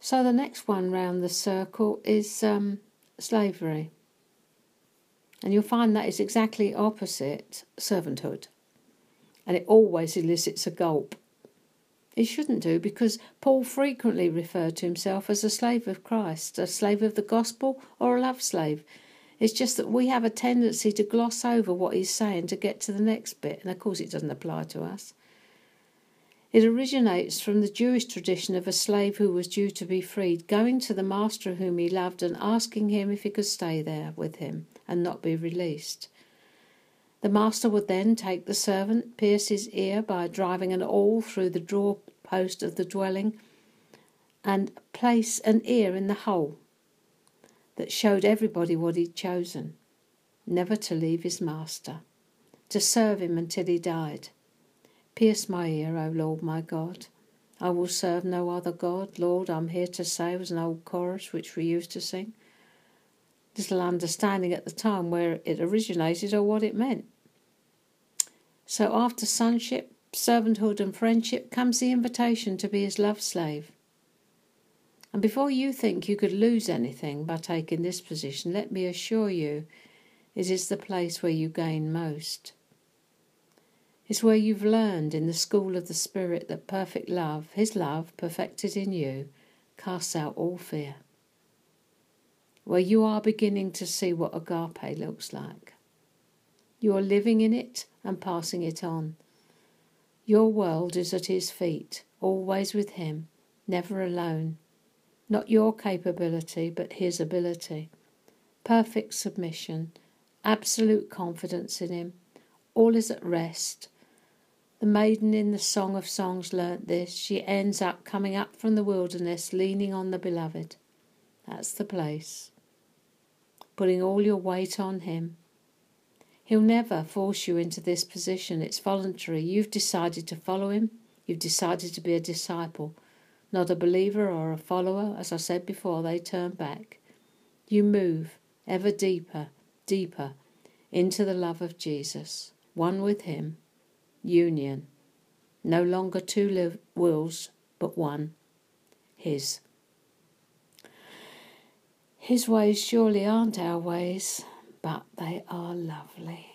So the next one round the circle is um, slavery. And you'll find that is exactly opposite servanthood. And it always elicits a gulp. It shouldn't do because Paul frequently referred to himself as a slave of Christ, a slave of the gospel, or a love slave. It's just that we have a tendency to gloss over what he's saying to get to the next bit, and of course it doesn't apply to us. It originates from the Jewish tradition of a slave who was due to be freed, going to the master whom he loved and asking him if he could stay there with him and not be released. The master would then take the servant, pierce his ear by driving an awl through the doorpost of the dwelling, and place an ear in the hole that showed everybody what he'd chosen never to leave his master, to serve him until he died. Pierce my ear, O Lord my God. I will serve no other God. Lord, I'm here to say was an old chorus which we used to sing little understanding at the time where it originated or what it meant. So after sonship, servanthood, and friendship comes the invitation to be his love slave. And before you think you could lose anything by taking this position, let me assure you it is the place where you gain most. It's where you've learned in the school of the Spirit that perfect love, His love, perfected in you, casts out all fear where you are beginning to see what agape looks like. You are living in it and passing it on. Your world is at His feet, always with Him, never alone. Not your capability, but His ability. Perfect submission, absolute confidence in Him. All is at rest. The maiden in the Song of Songs learnt this. She ends up coming up from the wilderness, leaning on the beloved. That's the place putting all your weight on Him. He'll never force you into this position. It's voluntary. You've decided to follow Him. You've decided to be a disciple, not a believer or a follower. As I said before, they turn back. You move ever deeper, deeper into the love of Jesus, one with Him, union. No longer two wills, but one, His. His ways surely aren't our ways, but they are lovely.